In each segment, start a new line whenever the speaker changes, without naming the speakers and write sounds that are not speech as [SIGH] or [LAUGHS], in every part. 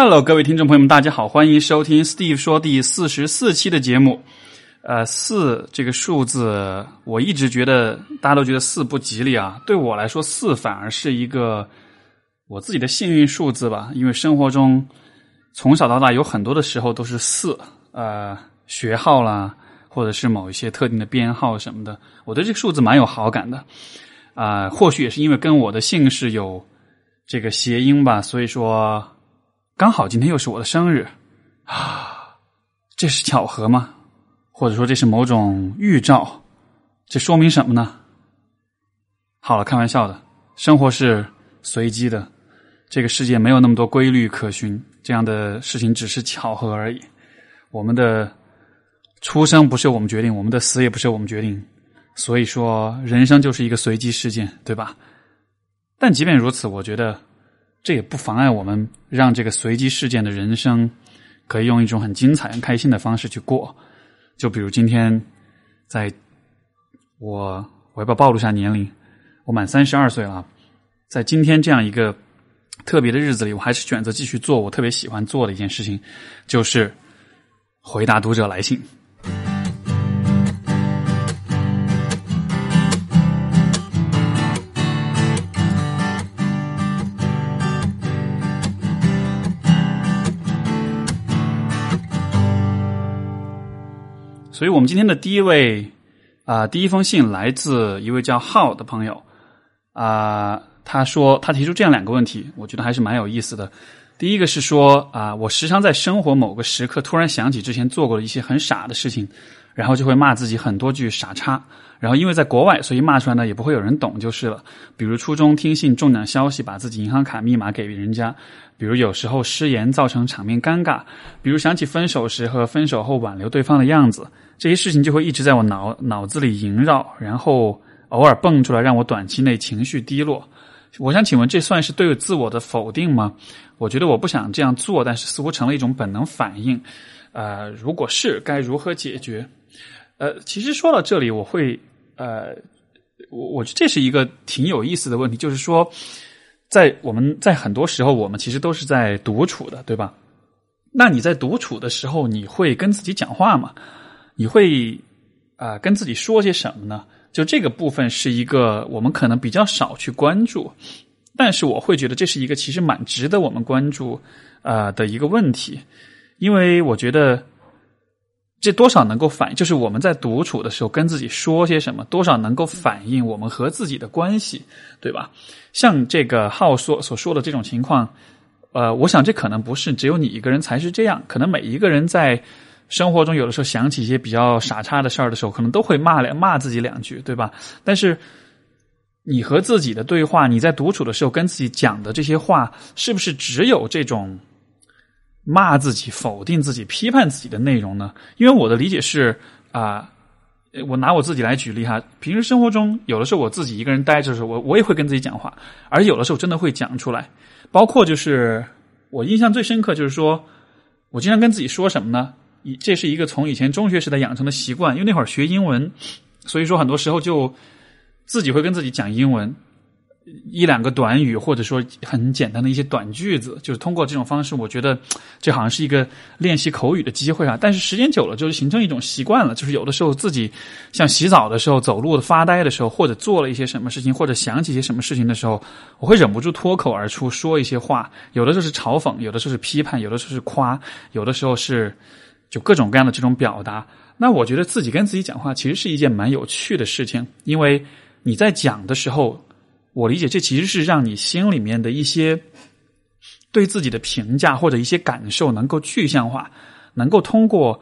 Hello，各位听众朋友们，大家好，欢迎收听 Steve 说第四十四期的节目。呃，四这个数字，我一直觉得大家都觉得四不吉利啊。对我来说，四反而是一个我自己的幸运数字吧。因为生活中从小到大有很多的时候都是四，呃，学号啦，或者是某一些特定的编号什么的，我对这个数字蛮有好感的。啊，或许也是因为跟我的姓氏有这个谐音吧，所以说。刚好今天又是我的生日啊，这是巧合吗？或者说这是某种预兆？这说明什么呢？好了，开玩笑的，生活是随机的，这个世界没有那么多规律可循，这样的事情只是巧合而已。我们的出生不是我们决定，我们的死也不是我们决定，所以说人生就是一个随机事件，对吧？但即便如此，我觉得。这也不妨碍我们让这个随机事件的人生可以用一种很精彩、很开心的方式去过。就比如今天，在我我要不要暴露下年龄？我满三十二岁了，在今天这样一个特别的日子里，我还是选择继续做我特别喜欢做的一件事情，就是回答读者来信。所以我们今天的第一位啊，第一封信来自一位叫浩的朋友啊，他说他提出这样两个问题，我觉得还是蛮有意思的。第一个是说啊，我时常在生活某个时刻突然想起之前做过的一些很傻的事情，然后就会骂自己很多句傻叉。然后因为在国外，所以骂出来呢也不会有人懂就是了。比如初中听信中奖消息，把自己银行卡密码给人家。比如有时候失言造成场面尴尬，比如想起分手时和分手后挽留对方的样子，这些事情就会一直在我脑脑子里萦绕，然后偶尔蹦出来让我短期内情绪低落。我想请问，这算是对自我的否定吗？我觉得我不想这样做，但是似乎成了一种本能反应。呃，如果是，该如何解决？呃，其实说到这里，我会呃，我我觉得这是一个挺有意思的问题，就是说。在我们在很多时候，我们其实都是在独处的，对吧？那你在独处的时候，你会跟自己讲话吗？你会啊跟自己说些什么呢？就这个部分是一个我们可能比较少去关注，但是我会觉得这是一个其实蛮值得我们关注啊的一个问题，因为我觉得。这多少能够反映，就是我们在独处的时候跟自己说些什么，多少能够反映我们和自己的关系，对吧？像这个浩说所说的这种情况，呃，我想这可能不是只有你一个人才是这样，可能每一个人在生活中有的时候想起一些比较傻叉的事儿的时候，可能都会骂两骂自己两句，对吧？但是你和自己的对话，你在独处的时候跟自己讲的这些话，是不是只有这种？骂自己、否定自己、批判自己的内容呢？因为我的理解是啊，我拿我自己来举例哈。平时生活中，有的时候我自己一个人待着的时候，我我也会跟自己讲话，而有的时候真的会讲出来。包括就是我印象最深刻，就是说我经常跟自己说什么呢？这是一个从以前中学时代养成的习惯，因为那会儿学英文，所以说很多时候就自己会跟自己讲英文。一两个短语，或者说很简单的一些短句子，就是通过这种方式，我觉得 [TSK] 这好像是一个练习口语的机会啊。但是时间久了，就是形成一种习惯了。就是有的时候自己像洗澡的时候、走路的发呆的时候，或者做了一些什么事情，或者想起一些什么事情的时候，我会忍不住脱口而出说一些话。有的时候是嘲讽，有的时候是批判，有的时候是夸，有的时候是就各种各样的这种表达。那我觉得自己跟自己讲话，其实是一件蛮有趣的事情，因为你在讲的时候。我理解，这其实是让你心里面的一些对自己的评价或者一些感受能够具象化，能够通过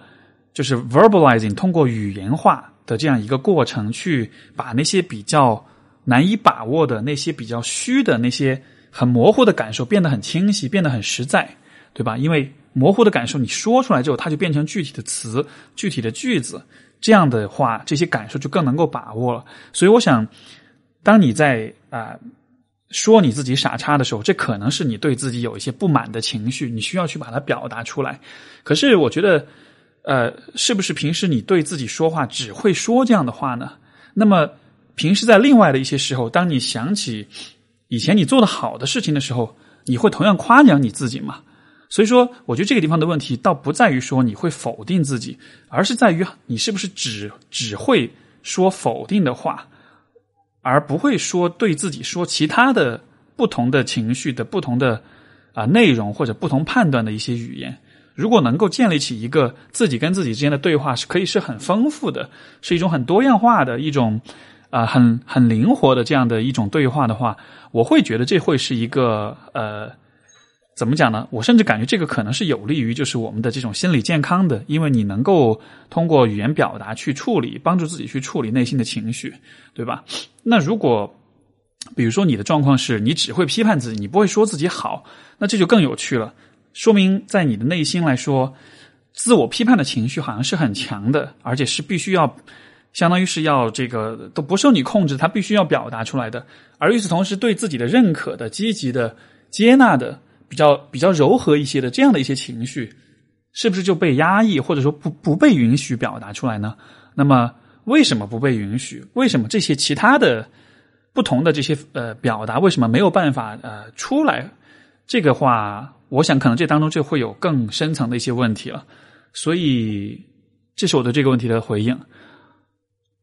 就是 verbalizing，通过语言化的这样一个过程，去把那些比较难以把握的那些比较虚的那些很模糊的感受变得很清晰，变得很实在，对吧？因为模糊的感受你说出来之后，它就变成具体的词、具体的句子，这样的话，这些感受就更能够把握了。所以，我想。当你在啊说你自己傻叉的时候，这可能是你对自己有一些不满的情绪，你需要去把它表达出来。可是我觉得，呃，是不是平时你对自己说话只会说这样的话呢？那么平时在另外的一些时候，当你想起以前你做的好的事情的时候，你会同样夸奖你自己吗？所以说，我觉得这个地方的问题倒不在于说你会否定自己，而是在于你是不是只只会说否定的话，而不会说对自己说其他的不同的情绪的不同的啊内容或者不同判断的一些语言。如果能够建立起一个自己跟自己之间的对话，是可以是很丰富的，是一种很多样化的一种啊很很灵活的这样的一种对话的话，我会觉得这会是一个呃。怎么讲呢？我甚至感觉这个可能是有利于就是我们的这种心理健康的，因为你能够通过语言表达去处理，帮助自己去处理内心的情绪，对吧？那如果比如说你的状况是你只会批判自己，你不会说自己好，那这就更有趣了，说明在你的内心来说，自我批判的情绪好像是很强的，而且是必须要相当于是要这个都不受你控制，它必须要表达出来的。而与此同时，对自己的认可的、积极的、接纳的。比较比较柔和一些的这样的一些情绪，是不是就被压抑或者说不不被允许表达出来呢？那么为什么不被允许？为什么这些其他的不同的这些呃表达为什么没有办法呃出来？这个话，我想可能这当中就会有更深层的一些问题了。所以这是我对这个问题的回应。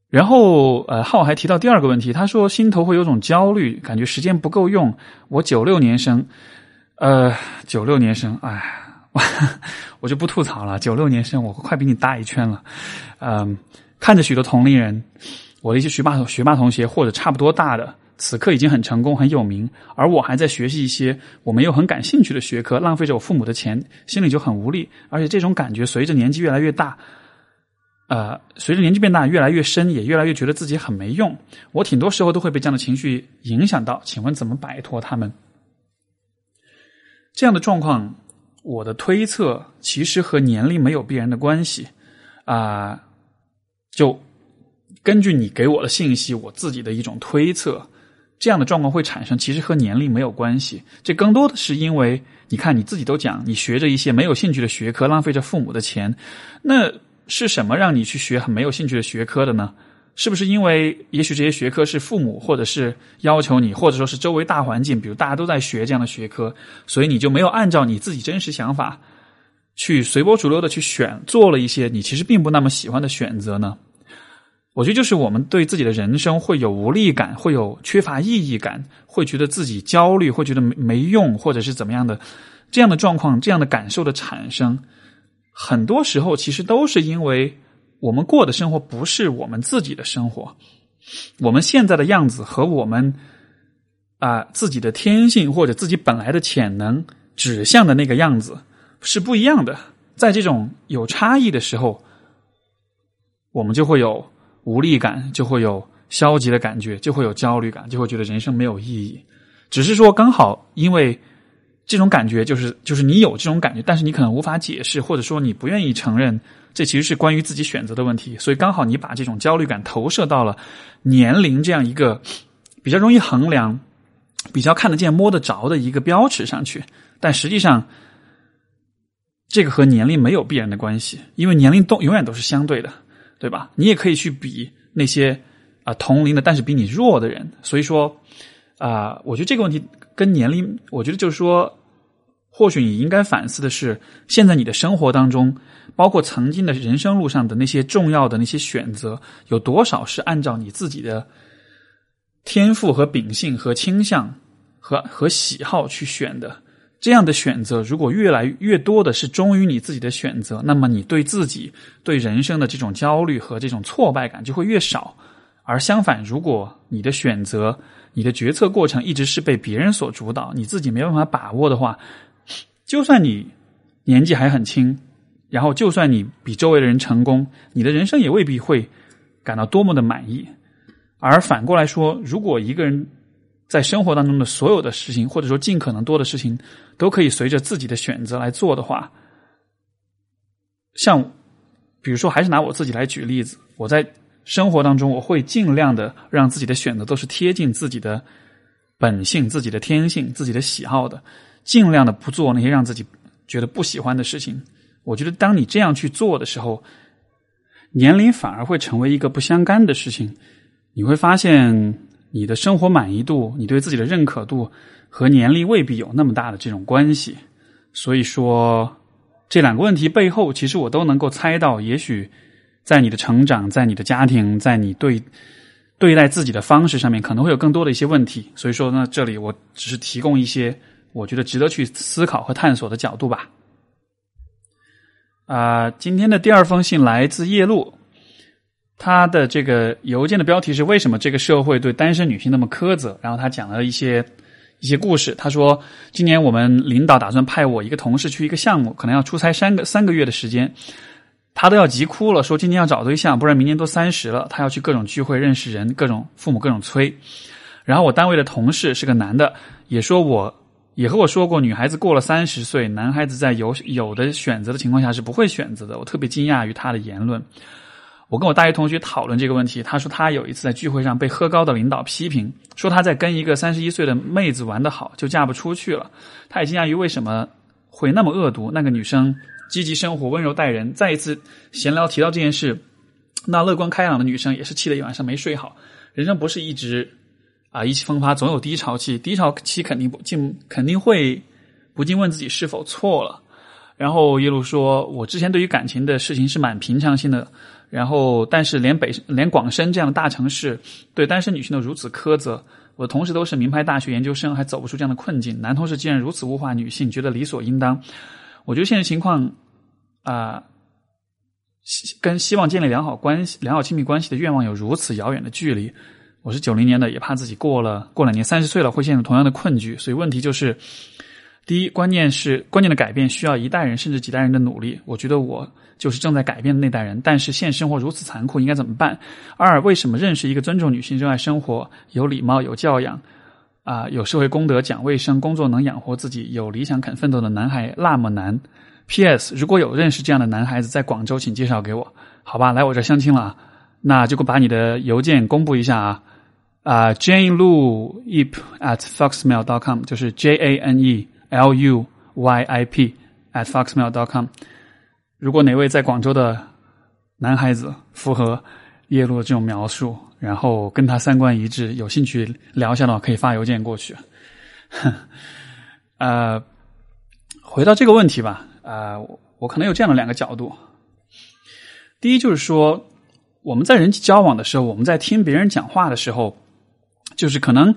然后呃，浩还提到第二个问题，他说心头会有种焦虑，感觉时间不够用。我九六年生。呃，九六年生，哎，我 [LAUGHS] 我就不吐槽了。九六年生，我快比你大一圈了。嗯，看着许多同龄人，我的一些学霸学霸同学或者差不多大的，此刻已经很成功很有名，而我还在学习一些我没有很感兴趣的学科，浪费着我父母的钱，心里就很无力。而且这种感觉随着年纪越来越大，呃，随着年纪变大越来越深，也越来越觉得自己很没用。我挺多时候都会被这样的情绪影响到。请问怎么摆脱他们？这样的状况，我的推测其实和年龄没有必然的关系啊。就根据你给我的信息，我自己的一种推测，这样的状况会产生，其实和年龄没有关系。这更多的是因为，你看你自己都讲，你学着一些没有兴趣的学科，浪费着父母的钱，那是什么让你去学很没有兴趣的学科的呢？是不是因为也许这些学科是父母或者是要求你，或者说是周围大环境，比如大家都在学这样的学科，所以你就没有按照你自己真实想法去随波逐流的去选，做了一些你其实并不那么喜欢的选择呢？我觉得就是我们对自己的人生会有无力感，会有缺乏意义感，会觉得自己焦虑，会觉得没没用，或者是怎么样的这样的状况，这样的感受的产生，很多时候其实都是因为。我们过的生活不是我们自己的生活，我们现在的样子和我们啊自己的天性或者自己本来的潜能指向的那个样子是不一样的。在这种有差异的时候，我们就会有无力感，就会有消极的感觉，就会有焦虑感，就会觉得人生没有意义。只是说刚好因为这种感觉，就是就是你有这种感觉，但是你可能无法解释，或者说你不愿意承认。这其实是关于自己选择的问题，所以刚好你把这种焦虑感投射到了年龄这样一个比较容易衡量、比较看得见、摸得着的一个标尺上去。但实际上，这个和年龄没有必然的关系，因为年龄都永远都是相对的，对吧？你也可以去比那些啊同龄的但是比你弱的人。所以说啊，我觉得这个问题跟年龄，我觉得就是说，或许你应该反思的是，现在你的生活当中。包括曾经的人生路上的那些重要的那些选择，有多少是按照你自己的天赋和秉性和倾向和 [LAUGHS] 和喜好去选的？这样的选择，如果越来越多的是忠于你自己的选择，那么你对自己对人生的这种焦虑和这种挫败感就会越少。而相反，如果你的选择、你的决策过程一直是被别人所主导，你自己没办法把握的话，就算你年纪还很轻。然后，就算你比周围的人成功，你的人生也未必会感到多么的满意。而反过来说，如果一个人在生活当中的所有的事情，或者说尽可能多的事情，都可以随着自己的选择来做的话，像比如说，还是拿我自己来举例子，我在生活当中，我会尽量的让自己的选择都是贴近自己的本性、自己的天性、自己的喜好的，尽量的不做那些让自己觉得不喜欢的事情。我觉得，当你这样去做的时候，年龄反而会成为一个不相干的事情。你会发现，你的生活满意度、你对自己的认可度和年龄未必有那么大的这种关系。所以说，这两个问题背后，其实我都能够猜到，也许在你的成长、在你的家庭、在你对对待自己的方式上面，可能会有更多的一些问题。所以说呢，这里我只是提供一些我觉得值得去思考和探索的角度吧。啊，今天的第二封信来自叶路，他的这个邮件的标题是“为什么这个社会对单身女性那么苛责”，然后他讲了一些一些故事。他说，今年我们领导打算派我一个同事去一个项目，可能要出差三个三个月的时间，他都要急哭了，说今年要找对象，不然明年都三十了，他要去各种聚会认识人，各种父母各种催。然后我单位的同事是个男的，也说我。也和我说过，女孩子过了三十岁，男孩子在有有的选择的情况下是不会选择的。我特别惊讶于他的言论。我跟我大学同学讨论这个问题，他说他有一次在聚会上被喝高的领导批评，说他在跟一个三十一岁的妹子玩得好，就嫁不出去了。他也惊讶于为什么会那么恶毒。那个女生积极生活，温柔待人。再一次闲聊提到这件事，那乐观开朗的女生也是气了一晚上没睡好。人生不是一直。啊，意气风发，总有低潮期。低潮期肯定不禁，肯定会不禁问自己是否错了。然后一路说，我之前对于感情的事情是蛮平常心的。然后，但是连北连广深这样的大城市对单身女性都如此苛责，我同事都是名牌大学研究生，还走不出这样的困境。男同事竟然如此物化女性，觉得理所应当。我觉得现实情况啊，跟希望建立良好关系、良好亲密关系的愿望有如此遥远的距离。我是九零年的，也怕自己过了过两年三十岁了会陷入同样的困局，所以问题就是：第一，关键是关键的改变需要一代人甚至几代人的努力。我觉得我就是正在改变的那代人，但是现实生活如此残酷，应该怎么办？二，为什么认识一个尊重女性、热爱生活、有礼貌、有教养啊、有社会公德、讲卫生、工作能养活自己、有理想肯奋斗的男孩那么难？P.S. 如果有认识这样的男孩子，在广州，请介绍给我，好吧？来我这相亲了，那就把你的邮件公布一下啊。啊，Jane Lu Yip at foxmail dot com，就是 J A N E L U Y I P at foxmail dot com。如果哪位在广州的男孩子符合叶路这种描述，然后跟他三观一致，有兴趣聊一下的话，可以发邮件过去。[LAUGHS] 呃，回到这个问题吧，啊，我可能有这样的两个角度。第一就是说，我们在人际交往的时候，我们在听别人讲话的时候。就是可能，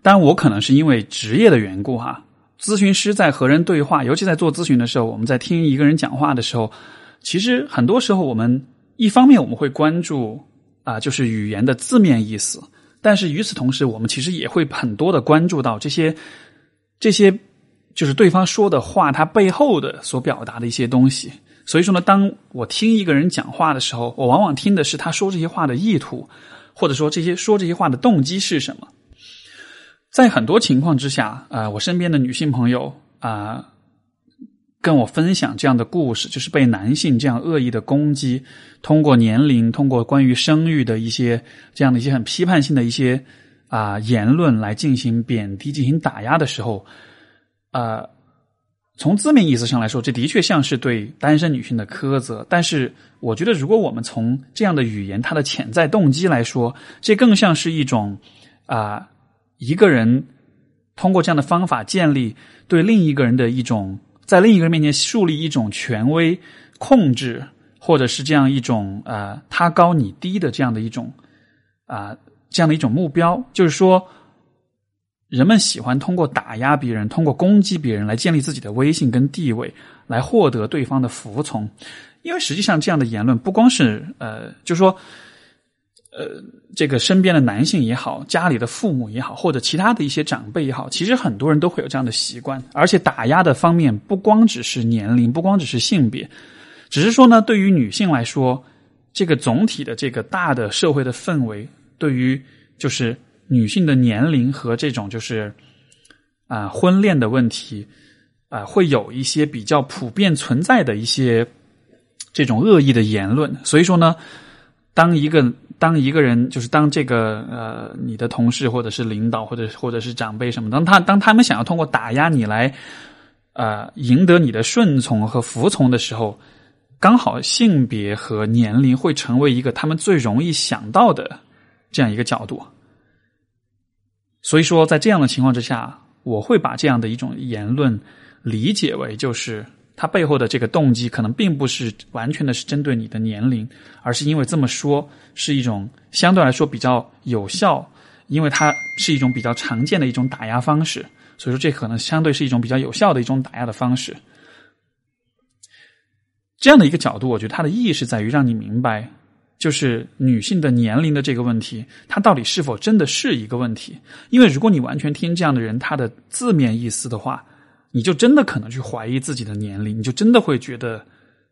当然我可能是因为职业的缘故哈。咨询师在和人对话，尤其在做咨询的时候，我们在听一个人讲话的时候，其实很多时候我们一方面我们会关注啊，就是语言的字面意思，但是与此同时，我们其实也会很多的关注到这些这些就是对方说的话，他背后的所表达的一些东西。所以说呢，当我听一个人讲话的时候，我往往听的是他说这些话的意图。或者说这些说这些话的动机是什么？在很多情况之下，啊，我身边的女性朋友啊，跟我分享这样的故事，就是被男性这样恶意的攻击，通过年龄，通过关于生育的一些这样的一些很批判性的一些啊言论来进行贬低、进行打压的时候，啊。从字面意思上来说，这的确像是对单身女性的苛责。但是，我觉得如果我们从这样的语言它的潜在动机来说，这更像是一种啊，一个人通过这样的方法建立对另一个人的一种，在另一个人面前树立一种权威控制，或者是这样一种啊，他高你低的这样的一种啊，这样的一种目标，就是说。人们喜欢通过打压别人、通过攻击别人来建立自己的威信跟地位，来获得对方的服从。因为实际上，这样的言论不光是呃，就说呃，这个身边的男性也好，家里的父母也好，或者其他的一些长辈也好，其实很多人都会有这样的习惯。而且打压的方面不光只是年龄，不光只是性别，只是说呢，对于女性来说，这个总体的这个大的社会的氛围，对于就是。女性的年龄和这种就是啊婚恋的问题啊，会有一些比较普遍存在的一些这种恶意的言论。所以说呢，当一个当一个人就是当这个呃你的同事或者是领导或者或者是长辈什么，当他当他们想要通过打压你来呃赢得你的顺从和服从的时候，刚好性别和年龄会成为一个他们最容易想到的这样一个角度。所以说，在这样的情况之下，我会把这样的一种言论理解为就是他背后的这个动机可能并不是完全的是针对你的年龄，而是因为这么说是一种相对来说比较有效，因为它是一种比较常见的一种打压方式，所以说这可能相对是一种比较有效的一种打压的方式。这样的一个角度，我觉得它的意义是在于让你明白，就是女性的年龄的这个问题，它到底是否真的是一个问题？因为如果你完全听这样的人他的字面意思的话。你就真的可能去怀疑自己的年龄，你就真的会觉得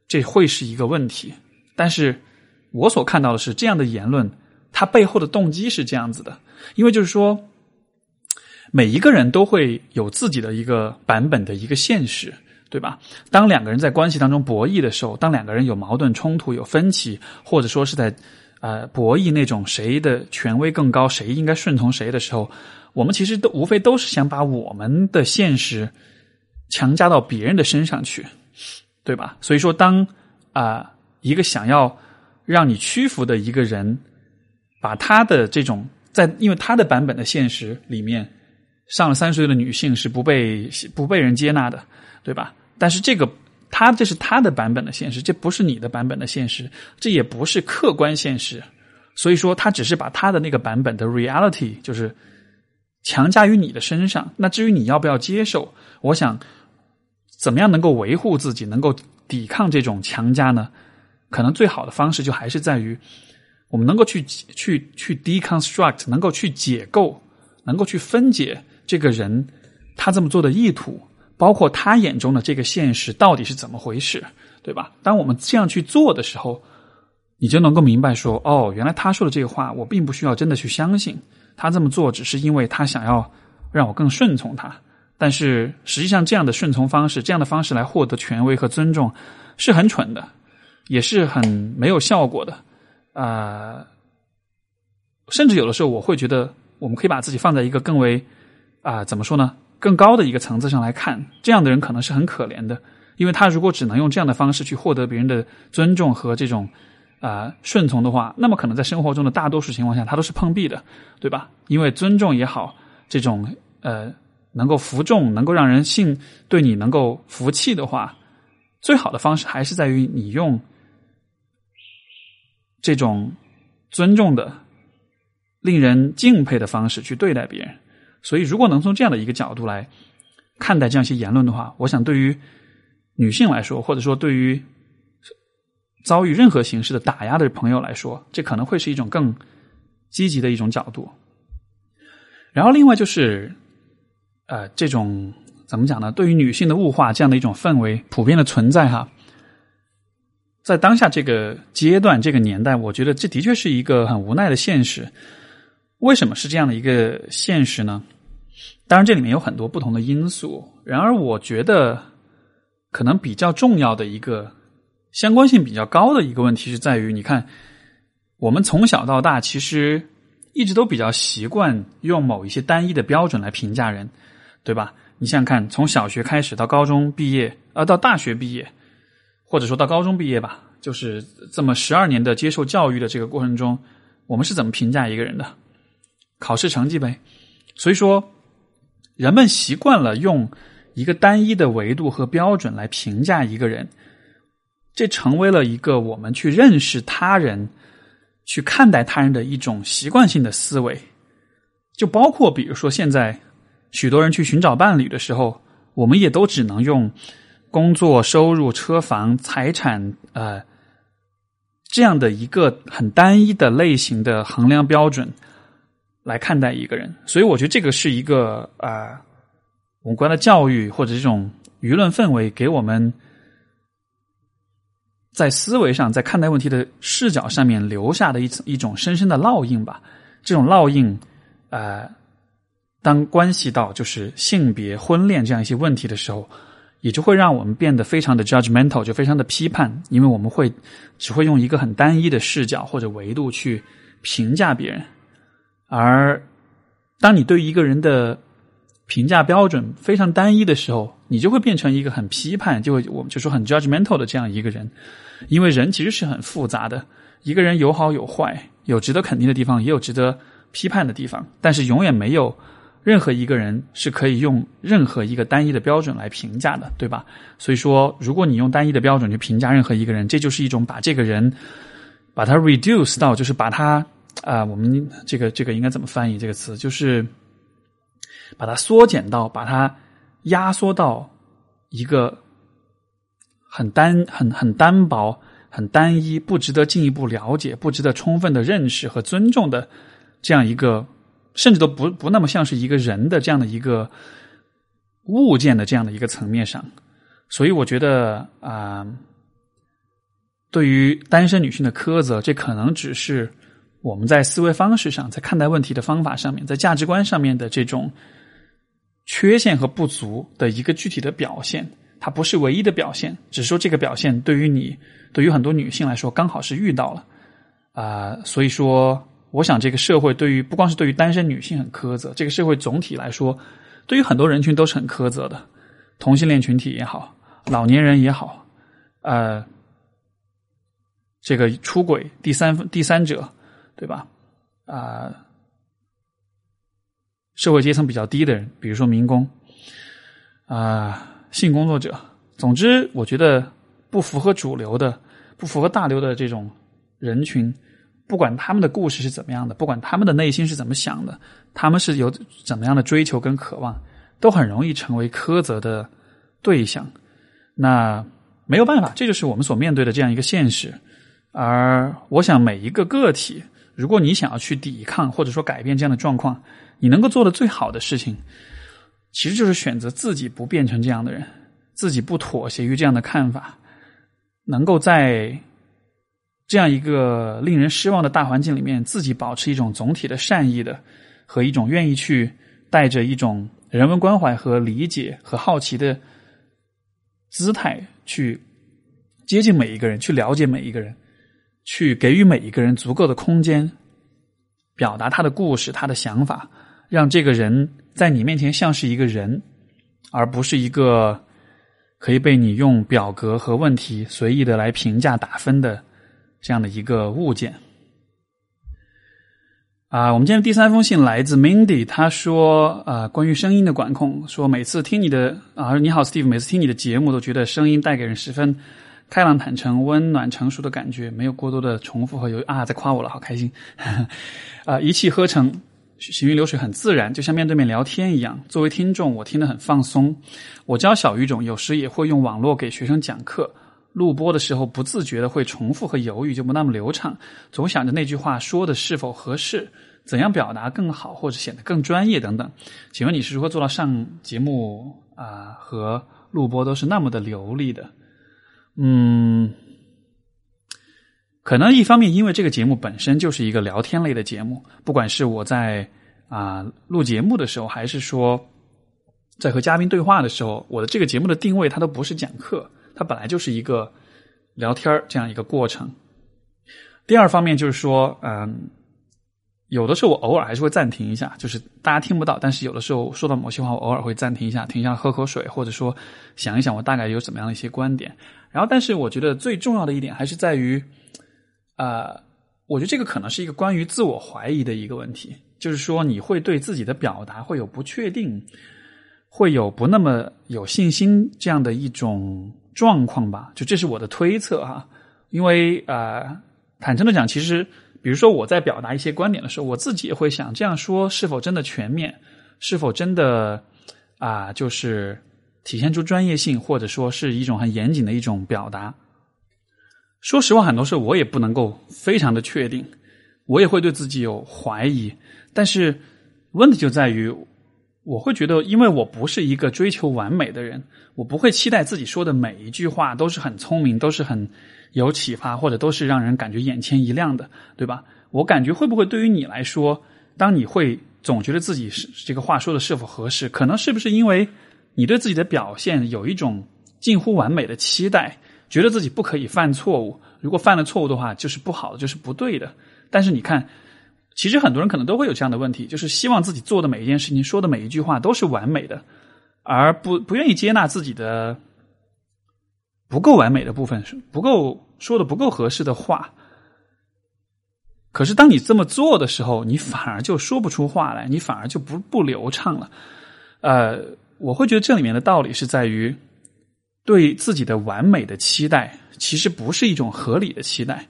这会是一个问题。但是我所看到的是，这样的言论它背后的动机是这样子的，因为就是说，每一个人都会有自己的一个版本的一个现实，对吧？当两个人在关系当中博弈的时候，当两个人有矛盾冲突、有分歧，或者说是在呃博弈那种谁的权威更高，谁应该顺从谁的时候，我们其实都无非都是想把我们的现实。强加到别人的身上去，对吧？所以说，当啊一个想要让你屈服的一个人，把他的这种在因为他的版本的现实里面，上了三十岁的女性是不被不被人接纳的，对吧？但是这个他这是他的版本的现实，这不是你的版本的现实，这也不是客观现实。所以说，他只是把他的那个版本的 reality 就是强加于你的身上。那至于你要不要接受，我想。怎么样能够维护自己，能够抵抗这种强加呢？可能最好的方式就还是在于，我们能够去去去 deconstruct，能够去解构，能够去分解这个人他这么做的意图，包括他眼中的这个现实到底是怎么回事，对吧？当我们这样去做的时候，你就能够明白说，哦，原来他说的这个话，我并不需要真的去相信，他这么做只是因为他想要让我更顺从他。但是实际上，这样的顺从方式，这样的方式来获得权威和尊重，是很蠢的，也是很没有效果的。啊，甚至有的时候，我会觉得，我们可以把自己放在一个更为啊，怎么说呢，更高的一个层次上来看，这样的人可能是很可怜的，因为他如果只能用这样的方式去获得别人的尊重和这种啊顺从的话，那么可能在生活中的大多数情况下，他都是碰壁的，[LAUGHS] 对吧？因为尊重也好，这种呃。能够服众，能够让人信对你能够服气的话，最好的方式还是在于你用这种尊重的、令人敬佩的方式去对待别人。所以，如果能从这样的一个角度来看待这样一些言论的话，我想对于女性来说，或者说对于遭遇任何形式的打压的朋友来说，这可能会是一种更积极的一种角度。然后，另外就是。呃，这种怎么讲呢？对于女性的物化这样的一种氛围普遍的存在哈，在当下这个阶段、这个年代，我觉得这的确是一个很无奈的现实。为什么是这样的一个现实呢？当然，这里面有很多不同的因素。然而，我觉得可能比较重要的一个相关性比较高的一个问题是在于，你看，我们从小到大其实一直都比较习惯用某一些单一的标准来评价人。对吧？你想想看，从小学开始到高中毕业，呃，到大学毕业，或者说到高中毕业吧，就是这么十二年的接受教育的这个过程中，我们是怎么评价一个人的？考试成绩呗。所以说，人们习惯了用一个单一的维度和标准来评价一个人，这成为了一个我们去认识他人、去看待他人的一种习惯性的思维。就包括比如说现在。许多人去寻找伴侣的时候，我们也都只能用工作、收入、车房、财产，呃，这样的一个很单一的类型的衡量标准来看待一个人。所以，我觉得这个是一个啊，我们国家的教育或者这种舆论氛围给我们在思维上、在看待问题的视角上面留下的一层一种深深的烙印吧。这种烙印，啊。当关系到就是性别、婚恋这样一些问题的时候，也就会让我们变得非常的 judgmental，就非常的批判，因为我们会只会用一个很单一的视角或者维度去评价别人。而当你对一个人的评价标准非常单一的时候，你就会变成一个很批判，就会我们就说很 judgmental 的这样一个人。因为人其实是很复杂的，一个人有好有坏，有值得肯定的地方，也有值得批判的地方，但是永远没有。任何一个人是可以用任何一个单一的标准来评价的，对吧？所以说，如果你用单一的标准去评价任何一个人，这就是一种把这个人把它 reduce 到，就是把它啊，我们这个这个应该怎么翻译这个词？就是把它缩减到，把它压缩到一个很单、很很单薄、很单一、不值得进一步了解、不值得充分的认识和尊重的这样一个。甚至都不不那么像是一个人的这样的一个物件的这样的一个层面上，所以我觉得啊，对于单身女性的苛责，这可能只是我们在思维方式上、在看待问题的方法上面、在价值观上面的这种缺陷和不足的一个具体的表现，它不是唯一的表现，只是说这个表现对于你，对于很多女性来说，刚好是遇到了啊，所以说。我想，这个社会对于不光是对于单身女性很苛责，这个社会总体来说，对于很多人群都是很苛责的，同性恋群体也好，老年人也好，呃，这个出轨第三第三者，对吧？啊，社会阶层比较低的人，比如说民工，啊，性工作者，总之，我觉得不符合主流的、不符合大流的这种人群。不管他们的故事是怎么样的，不管他们的内心是怎么想的，他们是有怎么样的追求跟渴望，都很容易成为苛责的对象。那没有办法，这就是我们所面对的这样一个现实。而我想，每一个个体，如果你想要去抵抗或者说改变这样的状况，你能够做的最好的事情，其实就是选择自己不变成这样的人，自己不妥协于这样的看法，能够在。这样一个令人失望的大环境里面，自己保持一种总体的善意的和一种愿意去带着一种人文关怀和理解和好奇的姿态去接近每一个人，去了解每一个人，去给予每一个人足够的空间，表达他的故事、他的想法，让这个人在你面前像是一个人，而不是一个可以被你用表格和问题随意的来评价打分的。这样的一个物件啊，我们今天第三封信来自 Mindy，他说啊，关于声音的管控，说每次听你的啊，你好，Steve，每次听你的节目都觉得声音带给人十分开朗、坦诚、温暖、成熟的感觉，没有过多的重复和犹豫啊，在夸我了，好开心 [LAUGHS] 啊，一气呵成，行云流水，很自然，就像面对面聊天一样。作为听众，我听得很放松。我教小语种，有时也会用网络给学生讲课。录播的时候不自觉的会重复和犹豫，就不那么流畅，总想着那句话说的是否合适，怎样表达更好，或者显得更专业等等。请问你是如何做到上节目啊和录播都是那么的流利的？嗯，可能一方面因为这个节目本身就是一个聊天类的节目，不管是我在啊录节目的时候，还是说在和嘉宾对话的时候，我的这个节目的定位它都不是讲课。它本来就是一个聊天这样一个过程。第二方面就是说，嗯，有的时候我偶尔还是会暂停一下，就是大家听不到，但是有的时候说到某些话，我偶尔会暂停一下，停下喝口水，或者说想一想我大概有怎么样的一些观点。然后，但是我觉得最重要的一点还是在于，啊，我觉得这个可能是一个关于自我怀疑的一个问题，就是说你会对自己的表达会有不确定，会有不那么有信心这样的一种。状况吧，就这是我的推测哈，因为呃，坦诚的讲，其实比如说我在表达一些观点的时候，我自己也会想这样说是否真的全面，是否真的啊，就是体现出专业性，或者说是一种很严谨的一种表达。说实话，很多事我也不能够非常的确定，我也会对自己有怀疑，但是问题就在于。我会觉得，因为我不是一个追求完美的人，我不会期待自己说的每一句话都是很聪明，都是很有启发，或者都是让人感觉眼前一亮的，对吧？我感觉会不会对于你来说，当你会总觉得自己是这个话说的是否合适，可能是不是因为你对自己的表现有一种近乎完美的期待，觉得自己不可以犯错误，如果犯了错误的话就是不好的，就是不对的。但是你看。其实很多人可能都会有这样的问题，就是希望自己做的每一件事情、说的每一句话都是完美的，而不不愿意接纳自己的不够完美的部分，不够说的不够合适的话。可是当你这么做的时候，你反而就说不出话来，你反而就不不流畅了。呃，我会觉得这里面的道理是在于对自己的完美的期待，其实不是一种合理的期待。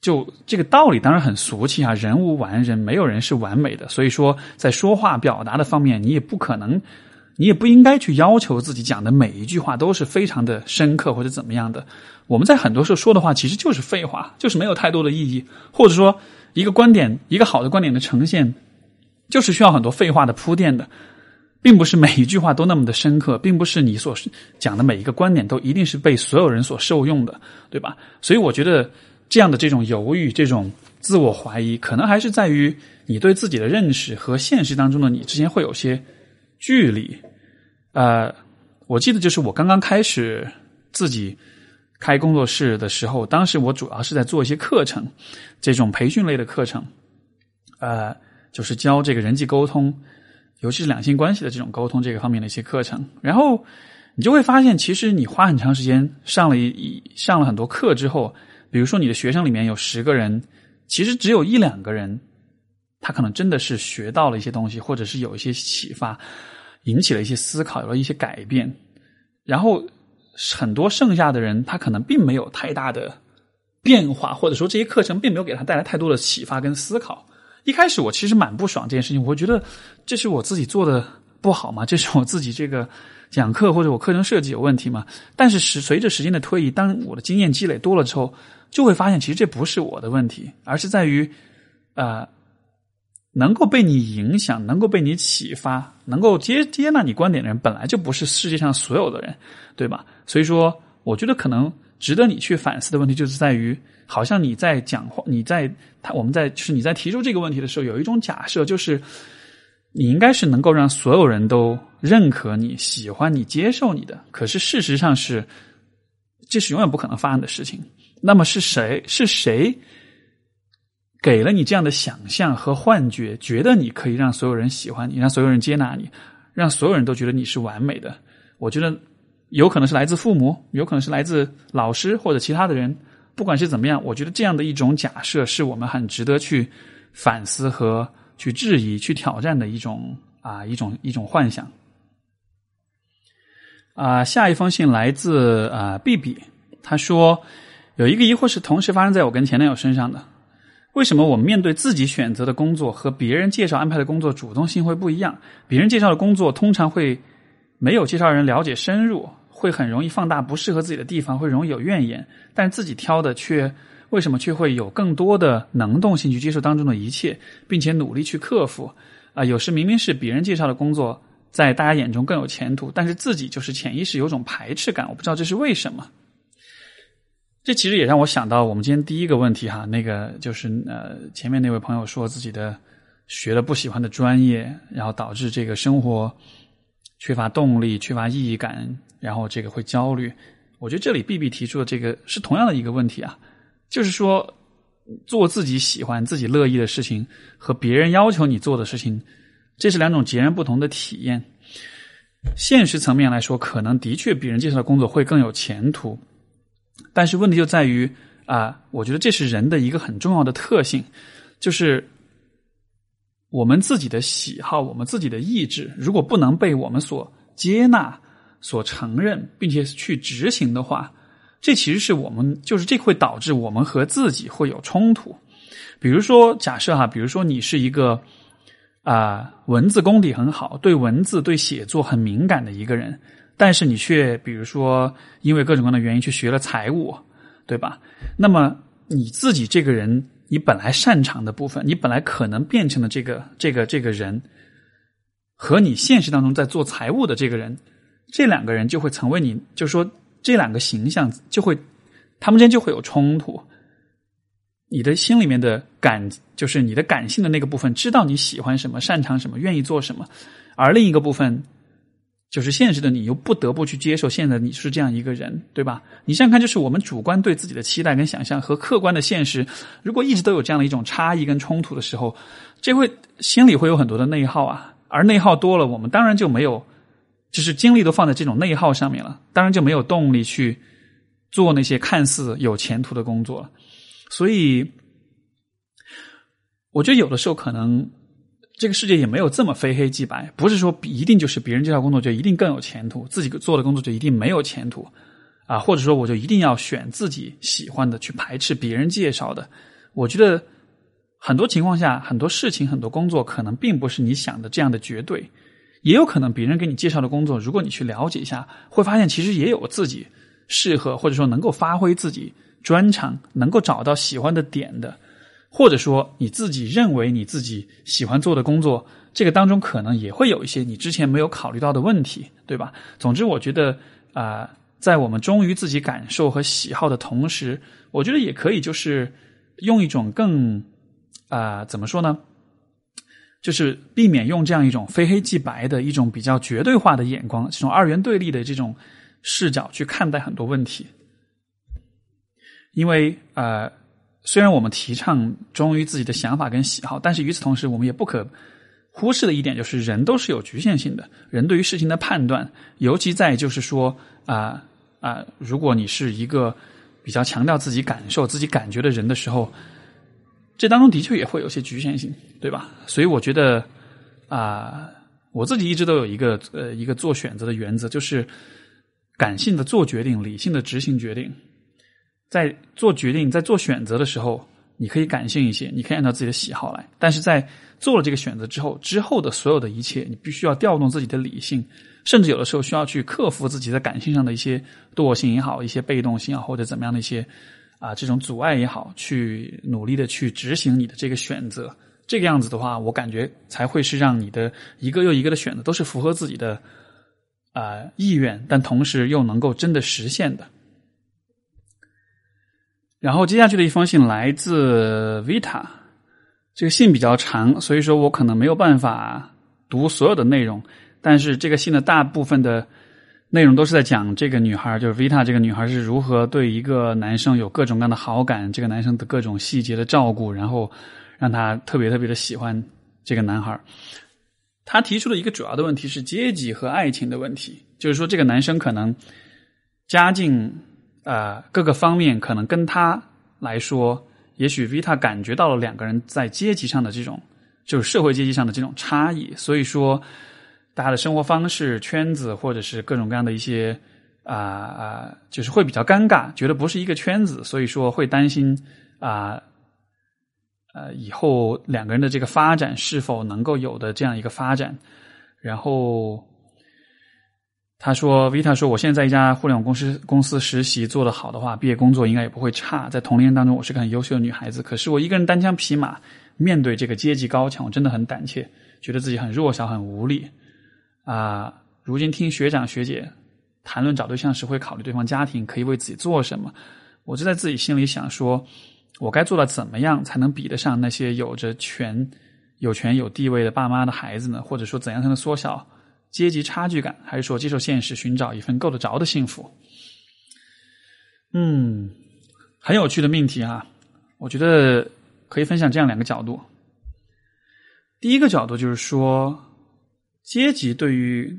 就这个道理当然很俗气啊，人无完人，没有人是完美的。所以说，在说话表达的方面，你也不可能，你也不应该去要求自己讲的每一句话都是非常的深刻或者怎么样的。我们在很多时候说的话其实就是废话，就是没有太多的意义，或者说一个观点，一个好的观点的呈现，就是需要很多废话的铺垫的，并不是每一句话都那么的深刻，并不是你所讲的每一个观点都一定是被所有人所受用的，对吧？所以我觉得。这样的这种犹豫、这种自我怀疑，可能还是在于你对自己的认识和现实当中的你之间会有些距离。呃，我记得就是我刚刚开始自己开工作室的时候，当时我主要是在做一些课程，这种培训类的课程，呃，就是教这个人际沟通，尤其是两性关系的这种沟通这个方面的一些课程。然后你就会发现，其实你花很长时间上了一上了很多课之后。比如说，你的学生里面有十个人，其实只有一两个人，他可能真的是学到了一些东西，或者是有一些启发，引起了一些思考，有了一些改变。然后很多剩下的人，他可能并没有太大的变化，或者说这些课程并没有给他带来太多的启发跟思考。一开始我其实蛮不爽这件事情，我觉得这是我自己做的不好嘛？这是我自己这个。讲课或者我课程设计有问题嘛？但是时随着时间的推移，当我的经验积累多了之后，就会发现其实这不是我的问题，而是在于，呃，能够被你影响、能够被你启发、能够接接纳你观点的人，本来就不是世界上所有的人，对吧？所以说，我觉得可能值得你去反思的问题，就是在于，好像你在讲话，你在他我们在就是你在提出这个问题的时候，有一种假设，就是你应该是能够让所有人都。认可你、喜欢你、接受你的，可是事实上是，这是永远不可能发生的事情。那么是谁？是谁给了你这样的想象和幻觉，觉得你可以让所有人喜欢你，让所有人接纳你，让所有人都觉得你是完美的？我觉得有可能是来自父母，有可能是来自老师或者其他的人。不管是怎么样，我觉得这样的一种假设，是我们很值得去反思和去质疑、去挑战的一种啊一种一种幻想。啊，下一封信来自啊 B B，他说有一个疑惑是同时发生在我跟前男友身上的，为什么我们面对自己选择的工作和别人介绍安排的工作主动性会不一样？别人介绍的工作通常会没有介绍人了解深入，会很容易放大不适合自己的地方，会容易有怨言，但自己挑的却为什么却会有更多的能动性去接受当中的一切，并且努力去克服？啊，有时明明是别人介绍的工作。在大家眼中更有前途，但是自己就是潜意识有种排斥感，我不知道这是为什么。这其实也让我想到我们今天第一个问题哈，那个就是呃前面那位朋友说自己的学了不喜欢的专业，然后导致这个生活缺乏动力、缺乏意义感，然后这个会焦虑。我觉得这里 B B 提出的这个是同样的一个问题啊，就是说做自己喜欢、自己乐意的事情和别人要求你做的事情。这是两种截然不同的体验。现实层面来说，可能的确别人介绍的工作会更有前途，但是问题就在于啊，我觉得这是人的一个很重要的特性，就是我们自己的喜好、我们自己的意志，如果不能被我们所接纳、所承认，并且去执行的话，这其实是我们就是这会导致我们和自己会有冲突。比如说，假设哈，比如说你是一个。啊，文字功底很好，对文字、对写作很敏感的一个人，但是你却比如说因为各种各样的原因去学了财务，对吧？那么你自己这个人，你本来擅长的部分，你本来可能变成的这个这个这个人，和你现实当中在做财务的这个人，这两个人就会成为你，就说这两个形象就会，他们之间就会有冲突。你的心里面的感，就是你的感性的那个部分，知道你喜欢什么、擅长什么、愿意做什么，而另一个部分，就是现实的你，又不得不去接受现在你是这样一个人，对吧？你想想看，就是我们主观对自己的期待跟想象和客观的现实，如果一直都有这样的一种差异跟冲突的时候，这会心里会有很多的内耗啊，而内耗多了，我们当然就没有，就是精力都放在这种内耗上面了，当然就没有动力去做那些看似有前途的工作了。所以，我觉得有的时候可能这个世界也没有这么非黑即白，不是说一定就是别人介绍工作就一定更有前途，自己做的工作就一定没有前途啊，或者说我就一定要选自己喜欢的，去排斥别人介绍的。我觉得很多情况下，很多事情、很多工作可能并不是你想的这样的绝对，也有可能别人给你介绍的工作，如果你去了解一下，会发现其实也有自己适合或者说能够发挥自己专长、能够找到喜欢的点的。或者说你自己认为你自己喜欢做的工作，这个当中可能也会有一些你之前没有考虑到的问题，对吧？总之，我觉得啊，在我们忠于自己感受和喜好的同时，我觉得也可以就是用一种更啊，怎么说呢？就是避免用这样一种非黑即白的一种比较绝对化的眼光，这种二元对立的这种视角去看待很多问题，因为呃。虽然我们提倡忠于自己的想法跟喜好，但是与此同时，我们也不可忽视的一点就是，人都是有局限性的。人对于事情的判断，尤其在就是说啊啊，如果你是一个比较强调自己感受、自己感觉的人的时候，这当中的确也会有些局限性，对吧？所以我觉得啊，我自己一直都有一个呃一个做选择的原则，就是感性的做决定，理性的执行决定。在做决定、在做选择的时候，你可以感性一些，你可以按照自己的喜好来。但是在做了这个选择之后，之后的所有的一切，你必须要调动自己的理性，甚至有的时候需要去克服自己在感性上的一些惰性也好，一些被动性啊，或者怎么样的一些啊这种阻碍也好，去努力的去执行你的这个选择。这个样子的话，我感觉才会是让你的一个又一个的选择都是符合自己的啊意愿，但同时又能够真的实现的。然后接下去的一封信来自 Vita，这个信比较长，所以说我可能没有办法读所有的内容。但是这个信的大部分的内容都是在讲这个女孩，就是 Vita 这个女孩是如何对一个男生有各种各样的好感，这个男生的各种细节的照顾，然后让他特别特别的喜欢这个男孩。他提出的一个主要的问题是阶级和爱情的问题，就是说这个男生可能家境。呃，各个方面可能跟他来说，也许 Vita 感觉到了两个人在阶级上的这种，就是社会阶级上的这种差异。所以说，大家的生活方式、圈子，或者是各种各样的一些啊啊，就是会比较尴尬，觉得不是一个圈子。所以说，会担心啊呃，以后两个人的这个发展是否能够有的这样一个发展，然后。他说：“Vita 说，我现在在一家互联网公司公司实习，做得好的话，毕业工作应该也不会差。在同龄人当中，我是个很优秀的女孩子。可是我一个人单枪匹马面对这个阶级高墙，我真的很胆怯，觉得自己很弱小、很无力。啊，如今听学长学姐谈论找对象时，会考虑对方家庭可以为自己做什么，我就在自己心里想说，我该做到怎么样才能比得上那些有着权、有权有地位的爸妈的孩子呢？或者说，怎样才能缩小？”阶级差距感，还是说接受现实，寻找一份够得着的幸福？嗯，很有趣的命题啊！我觉得可以分享这样两个角度。第一个角度就是说，阶级对于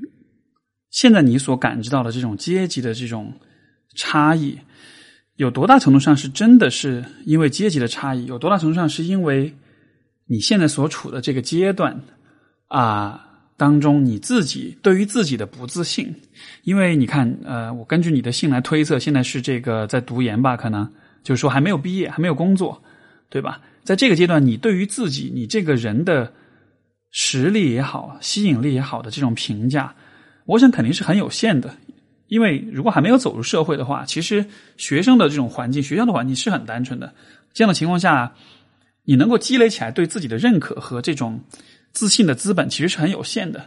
现在你所感知到的这种阶级的这种差异，有多大程度上是真的是因为阶级的差异？有多大程度上是因为你现在所处的这个阶段啊？当中你自己对于自己的不自信，因为你看，呃，我根据你的信来推测，现在是这个在读研吧？可能就是说还没有毕业，还没有工作，对吧？在这个阶段，你对于自己，你这个人的实力也好，吸引力也好的这种评价，我想肯定是很有限的。因为如果还没有走入社会的话，其实学生的这种环境，学校的环境是很单纯的。这样的情况下，你能够积累起来对自己的认可和这种。自信的资本其实是很有限的，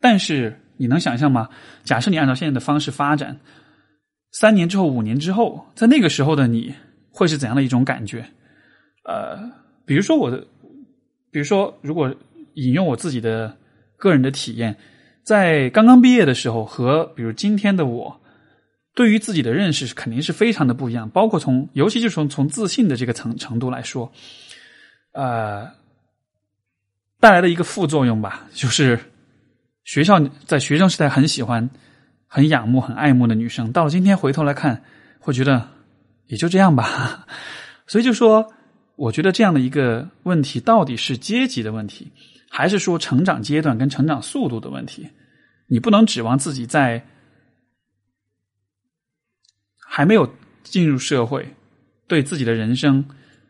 但是你能想象吗？假设你按照现在的方式发展，三年之后、五年之后，在那个时候的你会是怎样的一种感觉？呃，比如说我的，比如说，如果引用我自己的个人的体验，在刚刚毕业的时候和比如今天的我，对于自己的认识肯定是非常的不一样，包括从尤其就是从从自信的这个层程度来说，呃。带来的一个副作用吧，就是学校在学生时代很喜欢、很仰慕、很爱慕的女生，到了今天回头来看，会觉得也就这样吧。[LAUGHS] 所以就说，我觉得这样的一个问题到底是阶级的问题，还是说成长阶段跟成长速度的问题？你不能指望自己在还没有进入社会，对自己的人生、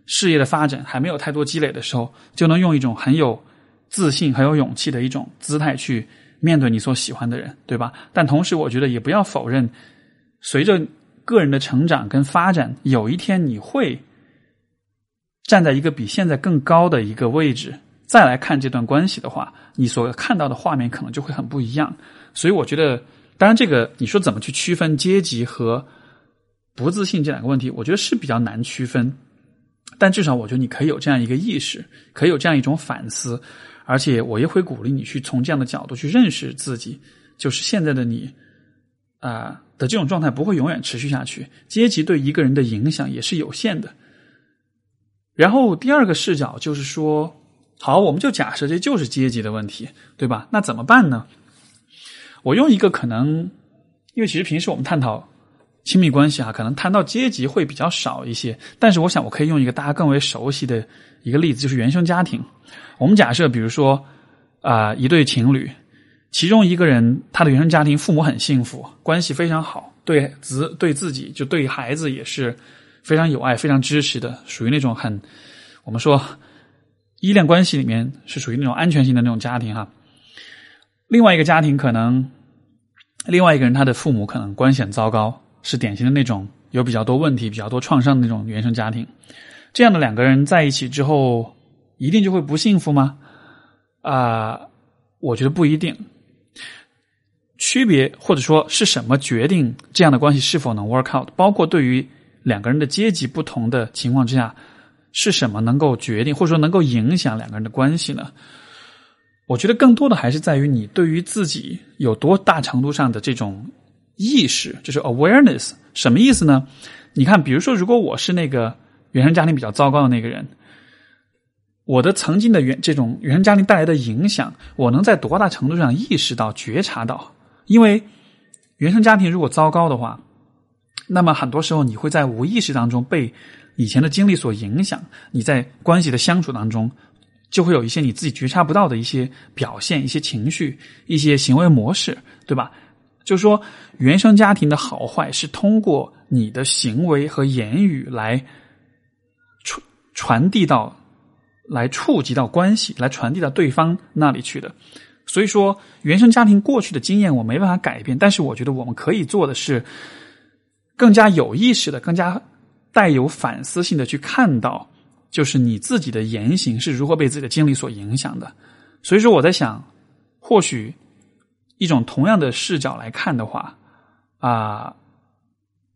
事业的发展还没有太多积累的时候，就能用一种很有自信、很有勇气的一种姿态去面对你所喜欢的人，对吧？但同时，我觉得也不要否认，随着个人的成长跟发展，有一天你会。站在一个比现在更高的一个位置，再来看这段关系的话，你所看到的画面可能就会很不一样。所以，我觉得，当然，这个你说怎么去区分阶级和不自信这两个问题，我觉得是比较难区分。但至少，我觉得你可以有这样一个意识，可以有这样一种反思，而且我也会鼓励你去从这样的角度去认识自己，就是现在的你啊的这种状态不会永远持续下去。阶级对一个人的影响也是有限的。然后第二个视角就是说，好，我们就假设这就是阶级的问题，对吧？那怎么办呢？我用一个可能，因为其实平时我们探讨亲密关系啊，可能谈到阶级会比较少一些。但是我想，我可以用一个大家更为熟悉的一个例子，就是原生家庭。我们假设，比如说啊，一对情侣，其中一个人他的原生家庭父母很幸福，关系非常好，对子对自己就对孩子也是。非常有爱、非常支持的，属于那种很我们说依恋关系里面是属于那种安全性的那种家庭哈。另外一个家庭可能，另外一个人他的父母可能关系很糟糕，是典型的那种有比较多问题、比较多创伤的那种原生家庭。这样的两个人在一起之后，一定就会不幸福吗？啊，我觉得不一定。区别或者说是什么决定这样的关系是否能 work out？包括对于。两个人的阶级不同的情况之下，是什么能够决定或者说能够影响两个人的关系呢？我觉得更多的还是在于你对于自己有多大程度上的这种意识，就是 awareness。什么意思呢？你看，比如说，如果我是那个原生家庭比较糟糕的那个人，我的曾经的原这种原生家庭带来的影响，我能在多大程度上意识到、觉察到？因为原生家庭如果糟糕的话。那么很多时候，你会在无意识当中被以前的经历所影响。你在关系的相处当中，就会有一些你自己觉察不到的一些表现、一些情绪、一些行为模式，对吧？就是说，原生家庭的好坏是通过你的行为和言语来传传递到、来触及到关系，来传递到对方那里去的。所以说，原生家庭过去的经验我没办法改变，但是我觉得我们可以做的是。更加有意识的、更加带有反思性的去看到，就是你自己的言行是如何被自己的经历所影响的。所以说，我在想，或许一种同样的视角来看的话，啊，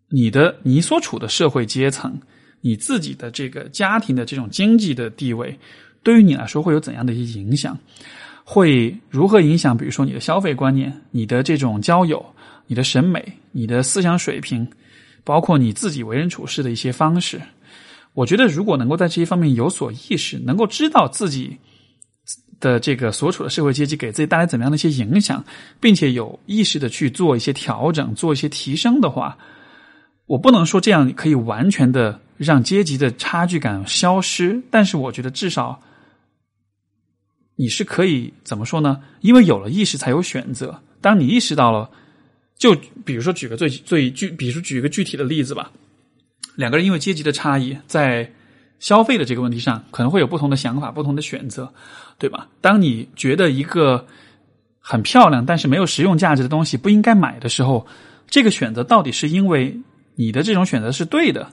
你的你所处的社会阶层，你自己的这个家庭的这种经济的地位，对于你来说会有怎样的一些影响？会如何影响？比如说你的消费观念、你的这种交友、你的审美、你的思想水平。包括你自己为人处事的一些方式，我觉得如果能够在这些方面有所意识，能够知道自己的这个所处的社会阶级给自己带来怎么样的一些影响，并且有意识的去做一些调整、做一些提升的话，我不能说这样可以完全的让阶级的差距感消失，但是我觉得至少你是可以怎么说呢？因为有了意识，才有选择。当你意识到了。就比如说，举个最最具，比如说举一个具体的例子吧。两个人因为阶级的差异，在消费的这个问题上，可能会有不同的想法、不同的选择，对吧？当你觉得一个很漂亮但是没有实用价值的东西不应该买的时候，这个选择到底是因为你的这种选择是对的，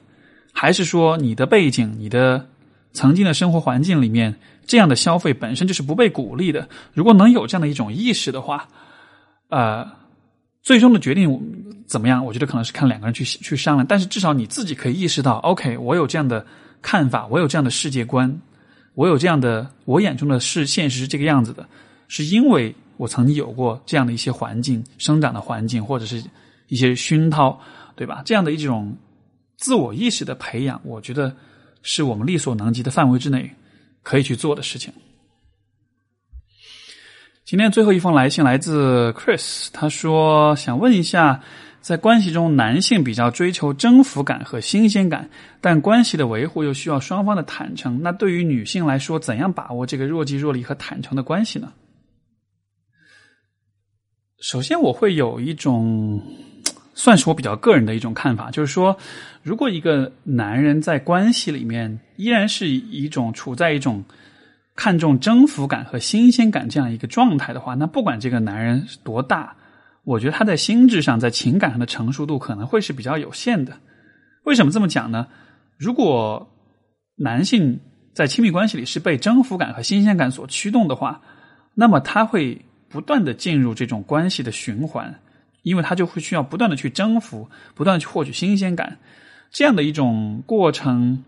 还是说你的背景、你的曾经的生活环境里面这样的消费本身就是不被鼓励的？如果能有这样的一种意识的话，呃。最终的决定怎么样？我觉得可能是看两个人去去商量。但是至少你自己可以意识到，OK，我有这样的看法，我有这样的世界观，我有这样的我眼中的是现实是这个样子的，是因为我曾经有过这样的一些环境生长的环境，或者是一些熏陶，对吧？这样的一种自我意识的培养，我觉得是我们力所能及的范围之内可以去做的事情。今天最后一封来信来自 Chris，他说想问一下，在关系中，男性比较追求征服感和新鲜感，但关系的维护又需要双方的坦诚。那对于女性来说，怎样把握这个若即若离和坦诚的关系呢？首先，我会有一种，算是我比较个人的一种看法，就是说，如果一个男人在关系里面依然是一种处在一种看重征服感和新鲜感这样一个状态的话，那不管这个男人多大，我觉得他在心智上、在情感上的成熟度可能会是比较有限的。为什么这么讲呢？如果男性在亲密关系里是被征服感和新鲜感所驱动的话，那么他会。不断的进入这种关系的循环，因为他就会需要不断的去征服，不断的去获取新鲜感，这样的一种过程，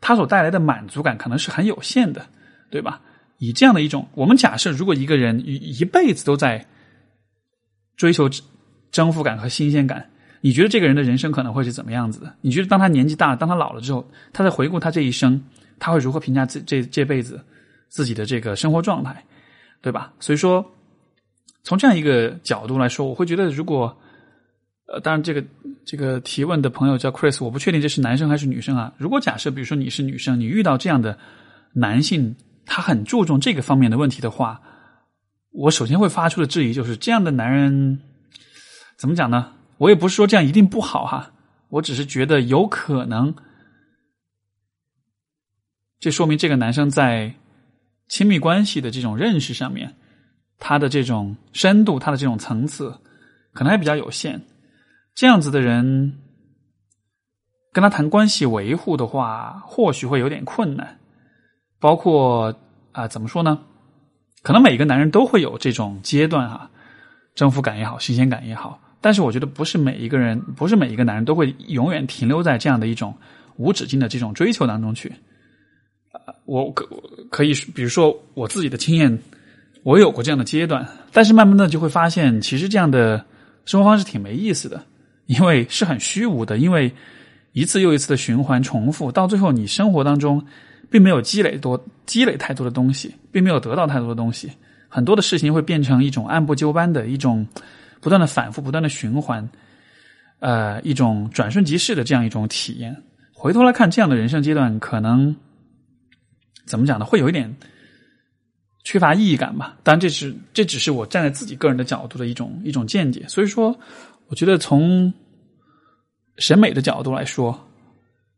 它所带来的满足感可能是很有限的，对吧？以这样的一种，我们假设，如果一个人一一辈子都在追求征服感和新鲜感，你觉得这个人的人生可能会是怎么样子的？你觉得当他年纪大，当他老了之后，他在回顾他这一生，他会如何评价这这这辈子自己的这个生活状态？对吧？所以说，从这样一个角度来说，我会觉得，如果呃，当然，这个这个提问的朋友叫 Chris，我不确定这是男生还是女生啊。如果假设，比如说你是女生，你遇到这样的男性，他很注重这个方面的问题的话，我首先会发出的质疑就是：这样的男人怎么讲呢？我也不是说这样一定不好哈，我只是觉得有可能，这说明这个男生在。亲密关系的这种认识上面，他的这种深度，他的这种层次，可能还比较有限。这样子的人跟他谈关系维护的话，或许会有点困难。包括啊，怎么说呢？可能每个男人都会有这种阶段哈，征服感也好，新鲜感也好。但是我觉得，不是每一个人，不是每一个男人都会永远停留在这样的一种无止境的这种追求当中去。我可我可以，比如说我自己的经验，我有过这样的阶段，但是慢慢的就会发现，其实这样的生活方式挺没意思的，因为是很虚无的，因为一次又一次的循环重复，到最后你生活当中并没有积累多积累太多的东西，并没有得到太多的东西，很多的事情会变成一种按部就班的一种不断的反复、不断的循环，呃，一种转瞬即逝的这样一种体验。回头来看，这样的人生阶段可能。怎么讲呢？会有一点缺乏意义感吧。当然，这是这只是我站在自己个人的角度的一种一种见解。所以说，我觉得从审美的角度来说，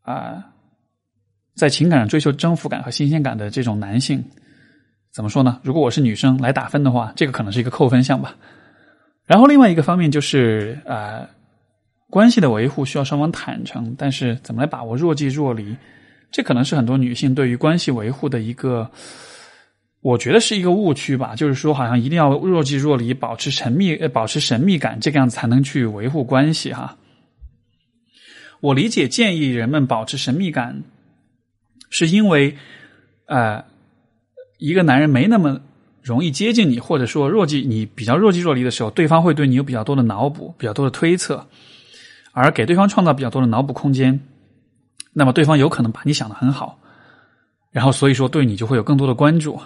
啊，在情感上追求征服感和新鲜感的这种男性，怎么说呢？如果我是女生来打分的话，这个可能是一个扣分项吧。然后另外一个方面就是啊，关系的维护需要双方坦诚，但是怎么来把握若即若离？这可能是很多女性对于关系维护的一个，我觉得是一个误区吧。就是说，好像一定要若即若离，保持神秘，保持神秘感，这个样子才能去维护关系哈。我理解建议人们保持神秘感，是因为，呃，一个男人没那么容易接近你，或者说若即你比较若即若离的时候，对方会对你有比较多的脑补，比较多的推测，而给对方创造比较多的脑补空间。那么对方有可能把你想的很好，然后所以说对你就会有更多的关注。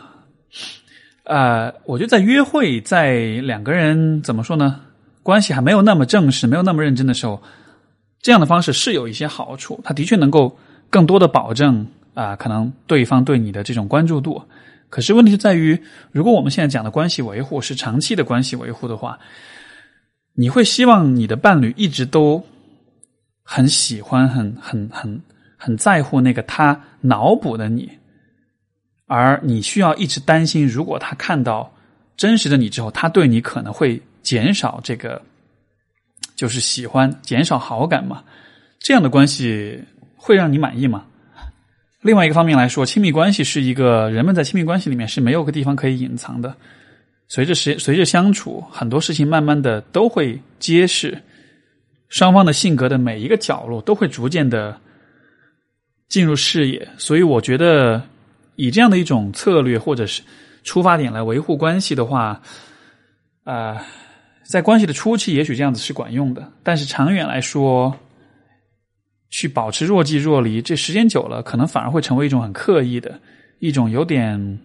呃，我觉得在约会，在两个人怎么说呢，关系还没有那么正式、没有那么认真的时候，这样的方式是有一些好处，它的确能够更多的保证啊，可能对方对你的这种关注度。可是问题就在于，如果我们现在讲的关系维护是长期的关系维护的话，你会希望你的伴侣一直都很喜欢、很很很。很在乎那个他脑补的你，而你需要一直担心，如果他看到真实的你之后，他对你可能会减少这个，就是喜欢，减少好感嘛？这样的关系会让你满意吗？另外一个方面来说，亲密关系是一个人们在亲密关系里面是没有个地方可以隐藏的。随着时随着相处，很多事情慢慢的都会揭示，双方的性格的每一个角落都会逐渐的。进入视野，所以我觉得以这样的一种策略或者是出发点来维护关系的话，啊，在关系的初期也许这样子是管用的，但是长远来说，去保持若即若离，这时间久了，可能反而会成为一种很刻意的一种有点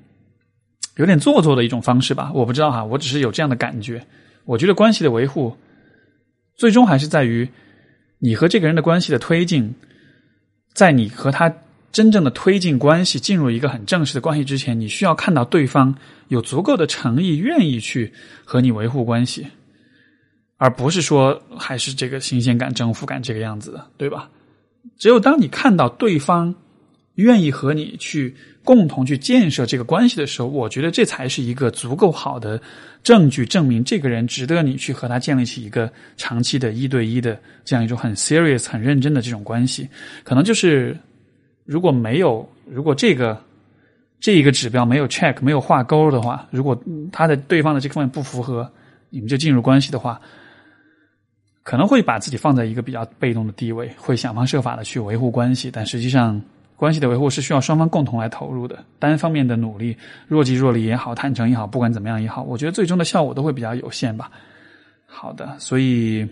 有点做作的一种方式吧。我不知道哈，我只是有这样的感觉。我觉得关系的维护最终还是在于你和这个人的关系的推进，在你和他真正的推进关系进入一个很正式的关系之前，你需要看到对方有足够的诚意，愿意去和你维护关系，而不是说还是这个新鲜感、征服感这个样子的，对吧？只有当你看到对方。愿意和你去共同去建设这个关系的时候，我觉得这才是一个足够好的证据，证明这个人值得你去和他建立起一个长期的一对一的这样一种很 serious、很认真的这种关系。可能就是如果没有，如果这个这一个指标没有 check、没有画勾的话，如果他的对方的这方面不符合，你们就进入关系的话，可能会把自己放在一个比较被动的地位，会想方设法的去维护关系，但实际上。关系的维护是需要双方共同来投入的，单方面的努力，若即若离也好，坦诚也好，不管怎么样也好，我觉得最终的效果都会比较有限吧。好的，所以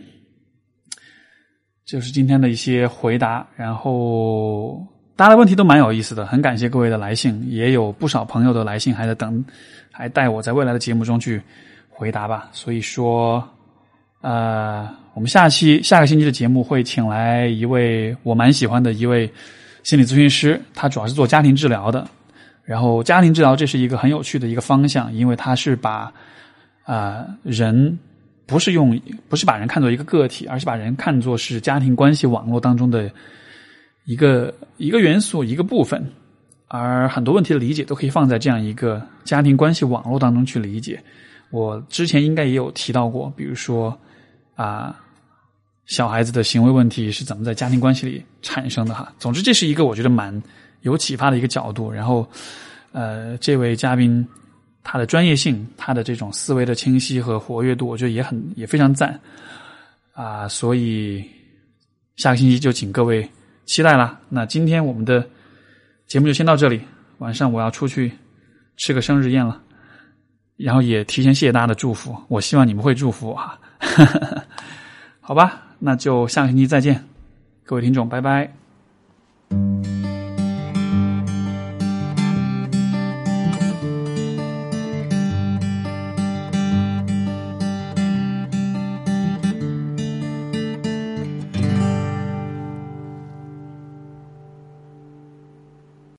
就是今天的一些回答，然后大家的问题都蛮有意思的，很感谢各位的来信，也有不少朋友的来信还在等，还待我在未来的节目中去回答吧。所以说，呃，我们下期下个星期的节目会请来一位我蛮喜欢的一位。心理咨询师，他主要是做家庭治疗的。然后，家庭治疗这是一个很有趣的一个方向，因为他是把啊人不是用不是把人看作一个个体，而是把人看作是家庭关系网络当中的一个一个元素、一个部分。而很多问题的理解都可以放在这样一个家庭关系网络当中去理解。我之前应该也有提到过，比如说啊。小孩子的行为问题是怎么在家庭关系里产生的？哈，总之这是一个我觉得蛮有启发的一个角度。然后，呃，这位嘉宾他的专业性、他的这种思维的清晰和活跃度，我觉得也很也非常赞啊。所以下个星期就请各位期待啦。那今天我们的节目就先到这里，晚上我要出去吃个生日宴了，然后也提前谢谢大家的祝福。我希望你们会祝福我哈，好吧那就下个星期再见。各位听众拜拜。